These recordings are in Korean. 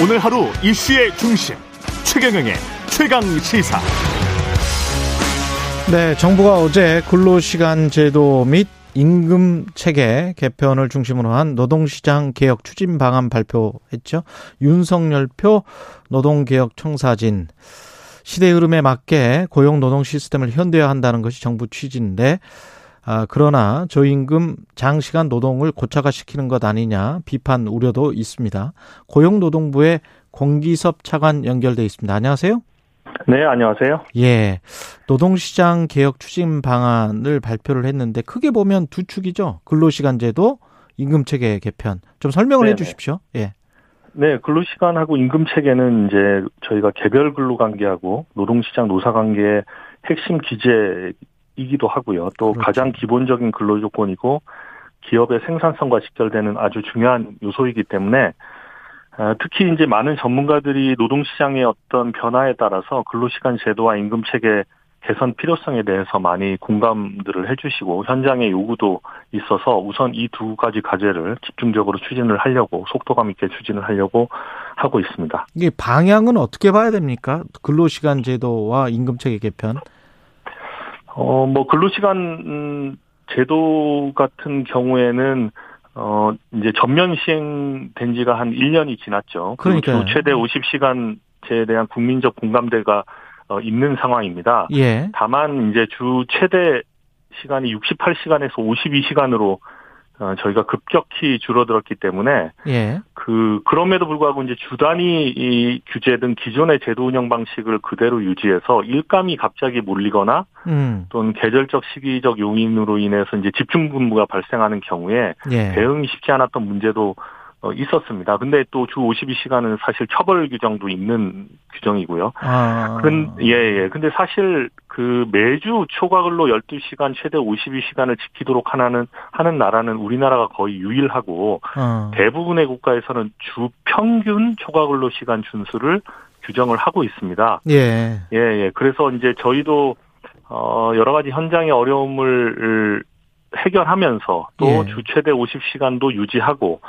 오늘 하루 이슈의 중심 최경영의 최강 시사. 네, 정부가 어제 근로시간 제도 및 임금 체계 개편을 중심으로 한 노동시장 개혁 추진 방안 발표했죠. 윤석열표 노동개혁 청사진 시대 흐름에 맞게 고용 노동 시스템을 현대화한다는 것이 정부 취지인데 아, 그러나 저임금 장시간 노동을 고착화시키는 것 아니냐 비판 우려도 있습니다. 고용노동부의 공기섭 차관 연결돼 있습니다. 안녕하세요. 네, 안녕하세요. 예. 노동시장 개혁 추진 방안을 발표를 했는데 크게 보면 두 축이죠. 근로시간제도, 임금 체계 개편. 좀 설명을 네네. 해 주십시오. 예. 네, 근로시간하고 임금 체계는 이제 저희가 개별 근로 관계하고 노동시장 노사 관계의 핵심 기제 이기도 하고요. 또 그렇죠. 가장 기본적인 근로 조건이고 기업의 생산성과 직결되는 아주 중요한 요소이기 때문에 아, 특히 이제 많은 전문가들이 노동시장의 어떤 변화에 따라서 근로시간 제도와 임금 체계 개선 필요성에 대해서 많이 공감들을 해주시고 현장의 요구도 있어서 우선 이 두 가지 과제를 집중적으로 추진을 하려고 속도감 있게 추진을 하려고 하고 있습니다. 이게 방향은 어떻게 봐야 됩니까? 근로시간 제도와 임금 체계 개편? 어, 뭐, 근로시간, 음, 제도 같은 경우에는, 어, 이제 전면 시행된 지가 한 1년이 지났죠. 그러니까 최대 50시간제에 대한 국민적 공감대가 어, 있는 상황입니다. 예. 다만 이제 주 최대 시간이 68시간에서 52시간으로 어, 저희가 급격히 줄어들었기 때문에 예. 그 그럼에도 불구하고 이제 주단위 이 규제 등 기존의 제도 운영 방식을 그대로 유지해서 일감이 갑자기 몰리거나 음. 또는 계절적 시기적 요인으로 인해서 이제 집중 근무가 발생하는 경우에 예. 대응이 쉽지 않았던 문제도 어, 있었습니다. 근데 또 주 52시간은 사실 처벌 규정도 있는 규정이고요. 아. 근, 예, 예. 근데 사실 그 매주 초과 근로 12시간 최대 52시간을 지키도록 하는, 하는 나라는 우리나라가 거의 유일하고 아. 대부분의 국가에서는 주 평균 초과 근로 시간 준수를 규정을 하고 있습니다. 예. 예, 예. 그래서 이제 저희도 어, 여러 가지 현장의 어려움을 해결하면서 또주 예. 최대 50시간도 유지하고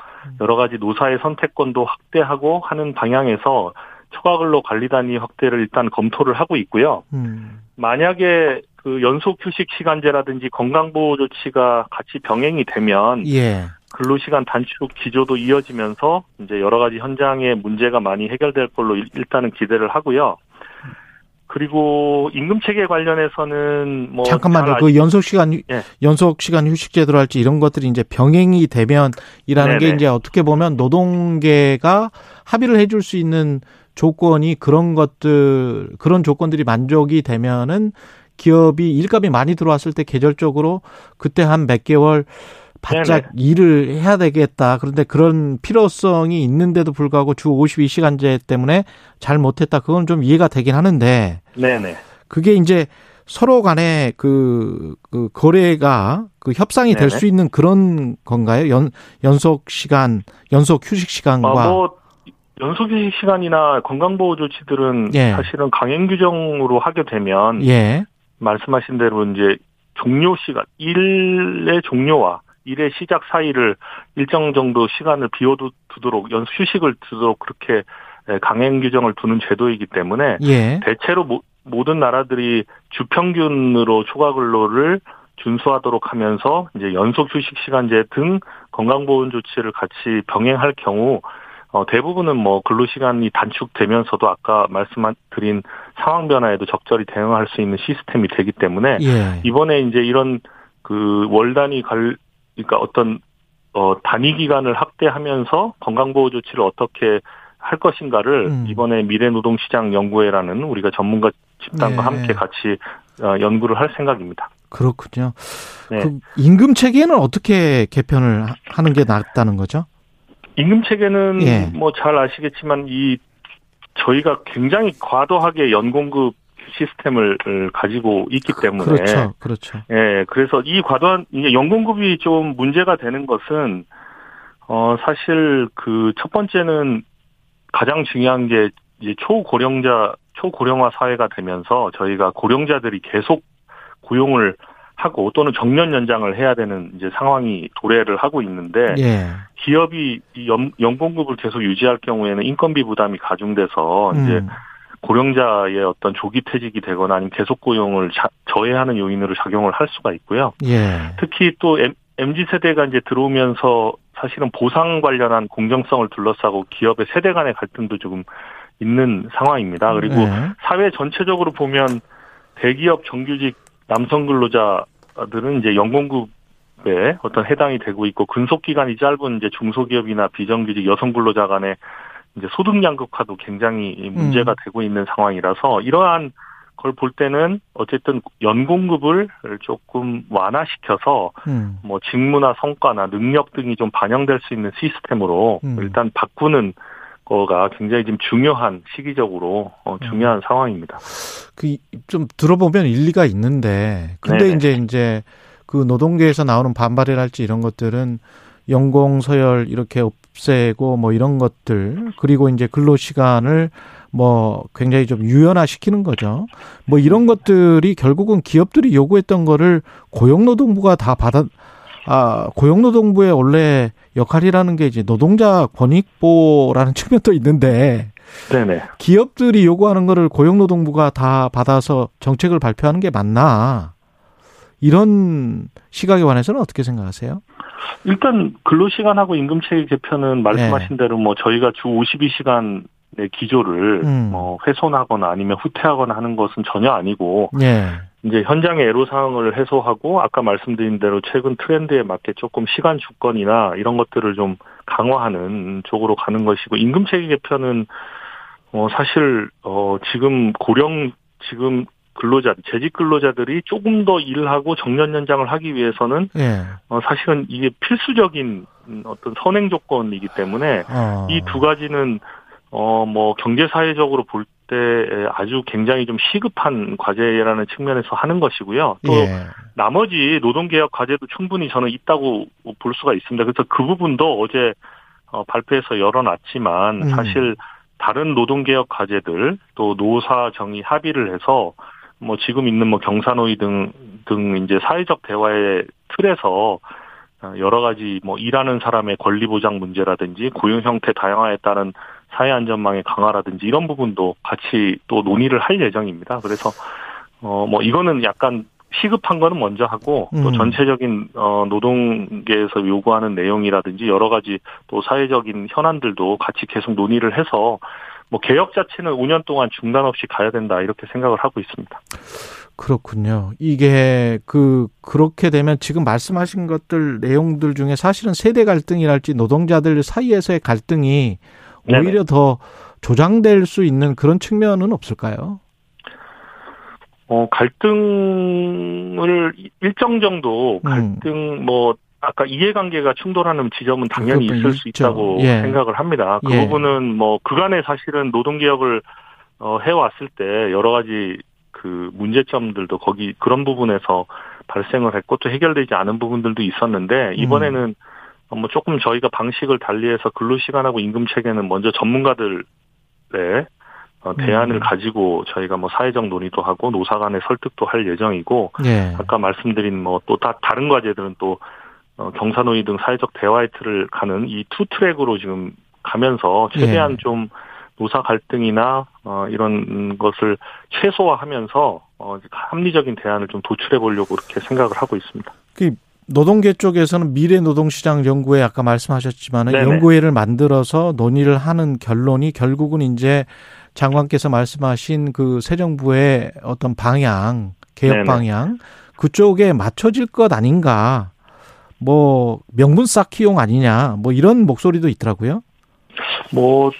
여러 가지 노사의 선택권도 확대하고 하는 방향에서 초과근로 관리 단위 확대를 일단 검토를 하고 있고요. 음. 만약에 그 연속 휴식 시간제라든지 건강보호 조치가 같이 병행이 되면 예. 근로시간 단축 기조도 이어지면서 이제 여러 가지 현장의 문제가 많이 해결될 걸로 일단은 기대를 하고요. 그리고 임금 체계 관련해서는 뭐 잠깐만요. 그 연속 시간 네. 연속 시간 휴식 제도로 할지 이런 것들이 이제 병행이 되면이라는 네네. 게 이제 어떻게 보면 노동계가 합의를 해줄 수 있는 조건이 그런 것들 그런 조건들이 만족이 되면은 기업이 일감이 많이 들어왔을 때 계절적으로 그때 한 몇 개월 바짝 네네. 일을 해야 되겠다. 그런데 그런 필요성이 있는데도 불구하고 주 52시간제 때문에 잘 못했다. 그건 좀 이해가 되긴 하는데. 네네. 그게 이제 서로 간에 그, 그 거래가 그 협상이 될 수 있는 그런 건가요? 연, 연속 시간, 연속 휴식 시간과. 아, 뭐, 연속 휴식 시간이나 건강보호 조치들은 예. 사실은 강행 규정으로 하게 되면. 예. 말씀하신 대로 이제 종료 시간, 일의 종료와 일의 시작 사이를 일정 정도 시간을 비워두도록 연수 휴식을 두도록 그렇게 강행 규정을 두는 제도이기 때문에 예. 대체로 모, 모든 나라들이 주평균으로 초과 근로를 준수하도록 하면서 이제 연속 휴식 시간제 등 건강보험 조치를 같이 병행할 경우 어, 대부분은 뭐 근로 시간이 단축되면서도 아까 말씀드린 상황 변화에도 적절히 대응할 수 있는 시스템이 되기 때문에 예. 이번에 이제 이런 그 월단위 갈 그러니까 어떤 어 단위 기간을 확대하면서 건강보호 조치를 어떻게 할 것인가를 음. 이번에 미래노동시장 연구회라는 우리가 전문가 집단과 네. 함께 같이 어, 연구를 할 생각입니다. 그렇군요. 네. 그 임금 체계는 어떻게 개편을 하는 게 낫다는 거죠? 임금 체계는 예. 뭐잘 아시겠지만 이 저희가 굉장히 과도하게 연공급 시스템을 가지고 있기 때문에 그렇죠, 그렇죠. 예, 그래서 이 과도한 이게 연공급이 좀 문제가 되는 것은 어 사실 그 첫 번째는 가장 중요한 게 이제 초고령자 초고령화 사회가 되면서 저희가 고령자들이 계속 고용을 하고 또는 정년 연장을 해야 되는 이제 상황이 도래를 하고 있는데 예. 기업이 연, 연봉급을 계속 유지할 경우에는 인건비 부담이 가중돼서 음. 이제 고령자의 어떤 조기 퇴직이 되거나 아니면 계속 고용을 자, 저해하는 요인으로 작용을 할 수가 있고요. 예. 특히 또 MZ 세대가 이제 들어오면서 사실은 보상 관련한 공정성을 둘러싸고 기업의 세대 간의 갈등도 조금 있는 상황입니다. 그리고 예. 사회 전체적으로 보면 대기업 정규직 남성 근로자들은 이제 연공급에 어떤 해당이 되고 있고 근속 기간이 짧은 이제 중소기업이나 비정규직 여성 근로자 간의 이제 소득 양극화도 굉장히 문제가 음. 되고 있는 상황이라서 이러한 걸 볼 때는 어쨌든 연공급을 조금 완화시켜서 음. 뭐 직무나 성과나 능력 등이 좀 반영될 수 있는 시스템으로 음. 일단 바꾸는 거가 굉장히 지금 중요한 시기적으로 어, 중요한 음. 상황입니다. 그 좀 들어보면 일리가 있는데 근데 네네. 이제 이제 그 노동계에서 나오는 반발이랄지 이런 것들은 연공 서열 이렇게 없애고 뭐 이런 것들 그리고 이제 근로 시간을 뭐 굉장히 좀 유연화시키는 거죠. 뭐 이런 것들이 결국은 기업들이 요구했던 거를 고용노동부가 다 받아 아, 고용노동부의 원래 역할이라는 게 이제 노동자 권익보라는 측면도 있는데 네네. 기업들이 요구하는 거를 고용노동부가 다 받아서 정책을 발표하는 게 맞나? 이런 시각에 관해서는 어떻게 생각하세요? 일단 근로시간하고 임금체계 개편은 말씀하신 네. 대로 뭐 저희가 주 52시간 의 기조를 음. 뭐 훼손하거나 아니면 후퇴하거나 하는 것은 전혀 아니고 네. 이제 현장의 애로 사항을 해소하고 아까 말씀드린 대로 최근 트렌드에 맞게 조금 시간 주권이나 이런 것들을 좀 강화하는 쪽으로 가는 것이고 임금 체계 개편은 어 사실 어 지금 고령 지금 근로자 재직 근로자들이 조금 더 일하고 정년 연장을 하기 위해서는 예. 어 사실은 이게 필수적인 어떤 선행 조건이기 때문에 어. 이두 가지는 어 뭐 경제 사회적으로 볼 때 아주 굉장히 좀 시급한 과제라는 측면에서 하는 것이고요. 또 예. 나머지 노동 개혁 과제도 충분히 저는 있다고 볼 수가 있습니다. 그래서 그 부분도 어제 어, 발표해서 열어놨지만 음. 사실 다른 노동개혁 과제들 또 노사 정의 합의를 해서 뭐 지금 있는 뭐 경사노위 등, 등 이제 사회적 대화의 틀에서 어, 여러 가지 뭐 일하는 사람의 권리 보장 문제라든지 고용 형태 다양화에 따른 사회 안전망의 강화라든지 이런 부분도 같이 또 논의를 할 예정입니다. 그래서 어 뭐 이거는 약간 시급한 거는 먼저 하고 또 음. 전체적인 어 노동계에서 요구하는 내용이라든지 여러 가지 또 사회적인 현안들도 같이 계속 논의를 해서 뭐 개혁 자체는 5년 동안 중단 없이 가야 된다 이렇게 생각을 하고 있습니다. 그렇군요. 이게 그 그렇게 되면 지금 말씀하신 것들 내용들 중에 사실은 세대 갈등이랄지 노동자들 사이에서의 갈등이 오히려 네네. 더 조장될 수 있는 그런 측면은 없을까요? 어, 갈등을 일정 정도 음. 갈등 음. 뭐 아까 이해관계가 충돌하는 지점은 당연히 있을 수 있다고 예. 생각을 합니다. 그 예. 부분은 뭐 그간에 사실은 노동개혁을 어, 해왔을 때 여러 가지 그 문제점들도 거기 그런 부분에서 발생을 했고 또 해결되지 않은 부분들도 있었는데 이번에는 음. 뭐 조금 저희가 방식을 달리해서 근로시간하고 임금 체계는 먼저 전문가들의 어, 대안을 음. 가지고 저희가 뭐 사회적 논의도 하고 노사 간의 설득도 할 예정이고 예. 아까 말씀드린 뭐 또 다 다른 과제들은 또 어, 경사노위 등 사회적 대화의 틀을 가는 이 two track으로 지금 가면서 최대한 예. 좀 노사 갈등이나 어, 이런 것을 최소화하면서 어, 합리적인 대안을 좀 도출해 보려고 그렇게 생각을 하고 있습니다. 그 노동계 쪽에서는 미래 노동시장 연구회 아까 말씀하셨지만 연구회를 만들어서 논의를 하는 결론이 결국은 이제 장관께서 말씀하신 그 새 정부의 어떤 방향, 개혁 네네. 방향 그쪽에 맞춰질 것 아닌가. 뭐 명분 쌓기 용 아니냐. 뭐 이런 목소리도 있더라고요. 뭐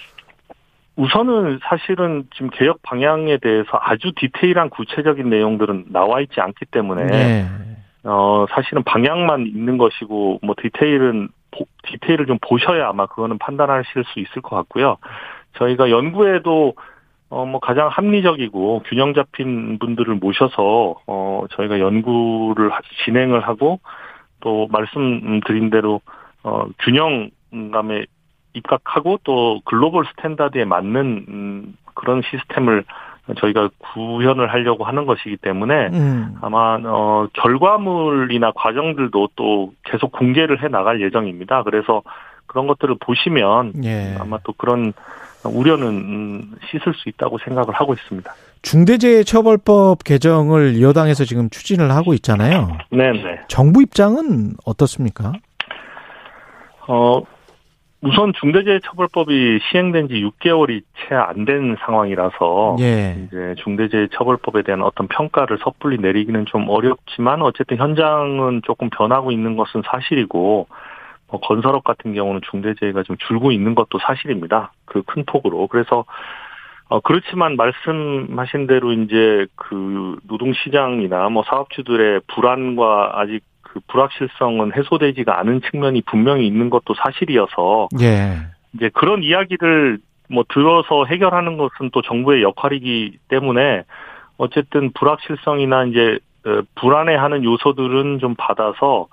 우선은 사실은 지금 개혁 방향에 대해서 아주 디테일한 구체적인 내용들은 나와 있지 않기 때문에 네. 어, 사실은 방향만 있는 것이고, 뭐, 디테일은, 보, 디테일을 좀 보셔야 아마 그거는 판단하실 수 있을 것 같고요. 저희가 연구에도, 어, 뭐, 가장 합리적이고 균형 잡힌 분들을 모셔서, 어, 저희가 연구를 진행을 하고, 또 말씀드린 대로, 어, 균형감에 입각하고 또 global standard에 맞는, 음, 그런 시스템을 저희가 구현을 하려고 하는 것이기 때문에 음. 아마 어 결과물이나 과정들도 또 계속 공개를 해 나갈 예정입니다. 그래서 그런 것들을 보시면 예. 아마 또 그런 우려는 음, 씻을 수 있다고 생각을 하고 있습니다. 중대재해처벌법 개정을 여당에서 지금 추진을 하고 있잖아요. 네, 네. 정부 입장은 어떻습니까? 어, 우선 중대재해처벌법이 시행된 지 6개월이 채 안 된 상황이라서 예. 이제 중대재해처벌법에 대한 어떤 평가를 섣불리 내리기는 좀 어렵지만 어쨌든 현장은 조금 변하고 있는 것은 사실이고 뭐 건설업 같은 경우는 중대재해가 좀 줄고 있는 것도 사실입니다. 그 큰 폭으로. 그래서 어 그렇지만 말씀하신 대로 이제 그 노동시장이나 뭐 사업주들의 불안과 아직 그 불확실성은 해소되지가 않은 측면이 분명히 있는 것도 사실이어서 예. 이제 그런 이야기를 뭐 들어서 해결하는 것은 또 정부의 역할이기 때문에 어쨌든 불확실성이나 이제 어, 불안해하는 요소들은 좀 받아서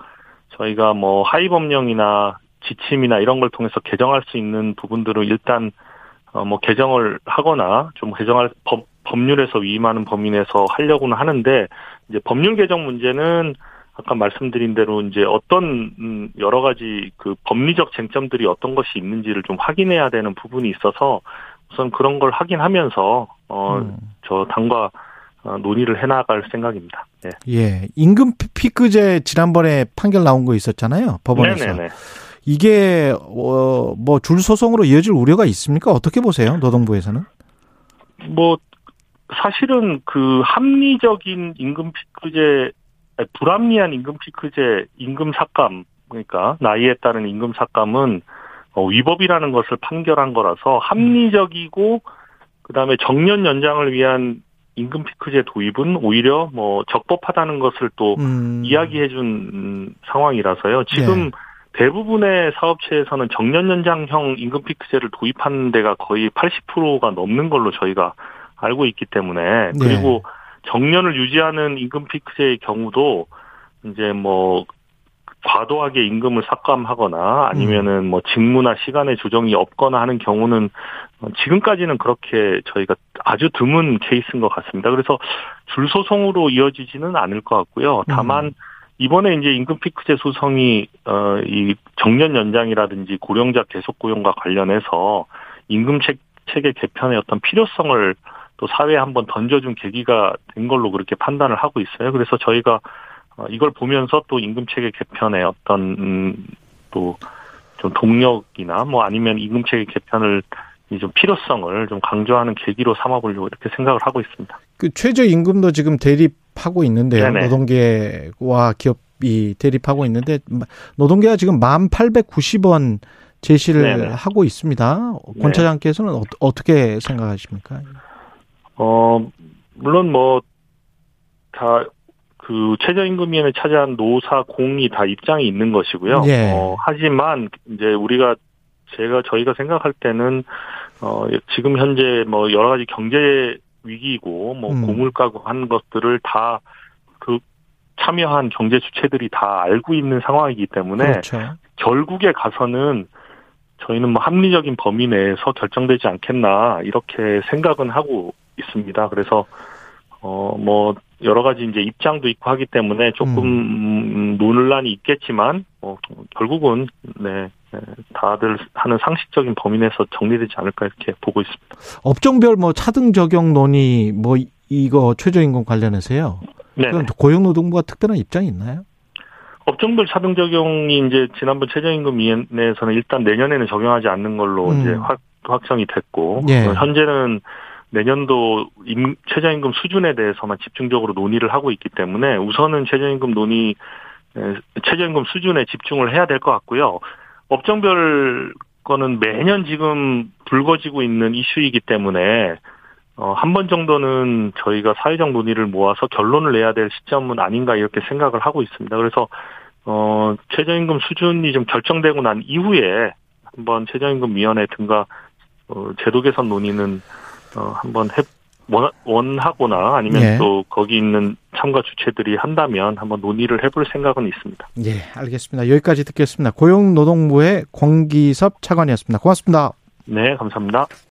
저희가 뭐 하위 법령이나 지침이나 이런 걸 통해서 개정할 수 있는 부분들을 일단 어 뭐 개정을 하거나 좀 개정할 법 법률에서 위임하는 범위 내에서 하려고는 하는데 이제 법률 개정 문제는 아까 말씀드린 대로 이제 어떤 음, 여러 가지 그 법리적 쟁점들이 어떤 것이 있는지를 좀 확인해야 되는 부분이 있어서 우선 그런 걸 확인하면서 어저 음. 당과 어, 논의를 해나갈 생각입니다. 네. 예, 임금 피크제 지난번에 판결 나온 거 있었잖아요 법원에서. 네네네. 이게 어, 뭐 줄 소송으로 이어질 우려가 있습니까? 어떻게 보세요, 노동부에서는? 뭐 사실은 그 합리적인 임금 피크제 불합리한 임금 피크제, 임금 삭감, 그러니까 나이에 따른 임금 삭감은 어, 위법이라는 것을 판결한 거라서 합리적이고 그다음에 정년 연장을 위한 임금 피크제 도입은 오히려 뭐 적법하다는 것을 또 음. 이야기해 준 상황이라서요. 지금 네. 대부분의 사업체에서는 정년 연장형 임금 피크제를 도입하는 데가 거의 80%가 넘는 걸로 저희가 알고 있기 때문에 네. 그리고 네. 정년을 유지하는 임금 피크제의 경우도 이제 뭐 과도하게 임금을 삭감하거나 아니면은 뭐 직무나 시간의 조정이 없거나 하는 경우는 지금까지는 그렇게 저희가 아주 드문 케이스인 것 같습니다. 그래서 줄소송으로 이어지지는 않을 것 같고요. 다만 음. 이번에 이제 임금 피크제 소송이 어 이 정년 연장이라든지 고령자 계속 고용과 관련해서 임금 체계 개편의 어떤 필요성을 또 사회에 한번 던져준 계기가 된 걸로 그렇게 판단을 하고 있어요. 그래서 저희가 어, 이걸 보면서 또 임금 체계 개편의 어떤 음, 또좀 동력이나 뭐 아니면 임금 체계 개편을 좀 필요성을 좀 강조하는 계기로 삼아보려고 이렇게 생각을 하고 있습니다. 그 최저 임금도 지금 대립 하고 있는데요. 네네. 노동계와 기업이 대립하고 있는데 노동계가 지금 만 팔백구십 원 제시를 네네. 하고 있습니다. 권 차장께서는 네. 어떻게 생각하십니까? 어, 물론 뭐, 다, 그, 최저임금위원회 차지한 노사 공이 다 입장이 있는 것이고요. 예. 어, 하지만, 이제 우리가, 제가, 저희가 생각할 때는, 어, 지금 현재 뭐, 여러 가지 경제 위기고, 뭐, 음. 고물가고 한 것들을 다, 그, 참여한 경제 주체들이 다 알고 있는 상황이기 때문에, 그렇죠. 결국에 가서는, 저희는 뭐 합리적인 범위 내에서 결정되지 않겠나 이렇게 생각은 하고 있습니다. 그래서 어 뭐 여러 가지 이제 입장도 있고 하기 때문에 조금 음. 논란이 있겠지만 뭐 결국은 네 다들 하는 상식적인 범위 내에서 정리되지 않을까 이렇게 보고 있습니다. 업종별 뭐 차등 적용 논의 뭐 이거 최저임금 관련해서요. 네. 고용노동부가 특별한 입장이 있나요? 업종별 차등 적용이 이제 지난번 최저임금 위원회에서는 일단 내년에는 적용하지 않는 걸로 음. 이제 확, 확정이 됐고 예. 현재는 내년도 임, 최저임금 수준에 대해서만 집중적으로 논의를 하고 있기 때문에 우선은 최저임금 논의 최저임금 수준에 집중을 해야 될 것 같고요. 업종별 거는 매년 지금 불거지고 있는 이슈이기 때문에 어, 한 번 정도는 저희가 사회적 논의를 모아서 결론을 내야 될 시점은 아닌가 이렇게 생각을 하고 있습니다. 그래서 어, 최저임금 수준이 좀 결정되고 난 이후에 한번 최저임금 위원회 등과 어, 제도 개선 논의는 어, 한번 해, 원, 하거나 아니면 예. 또 거기 있는 참가 주체들이 한다면 한번 논의를 해볼 생각은 있습니다. 예, 알겠습니다. 여기까지 듣겠습니다. 고용노동부의 권기섭 차관이었습니다. 고맙습니다. 네, 감사합니다.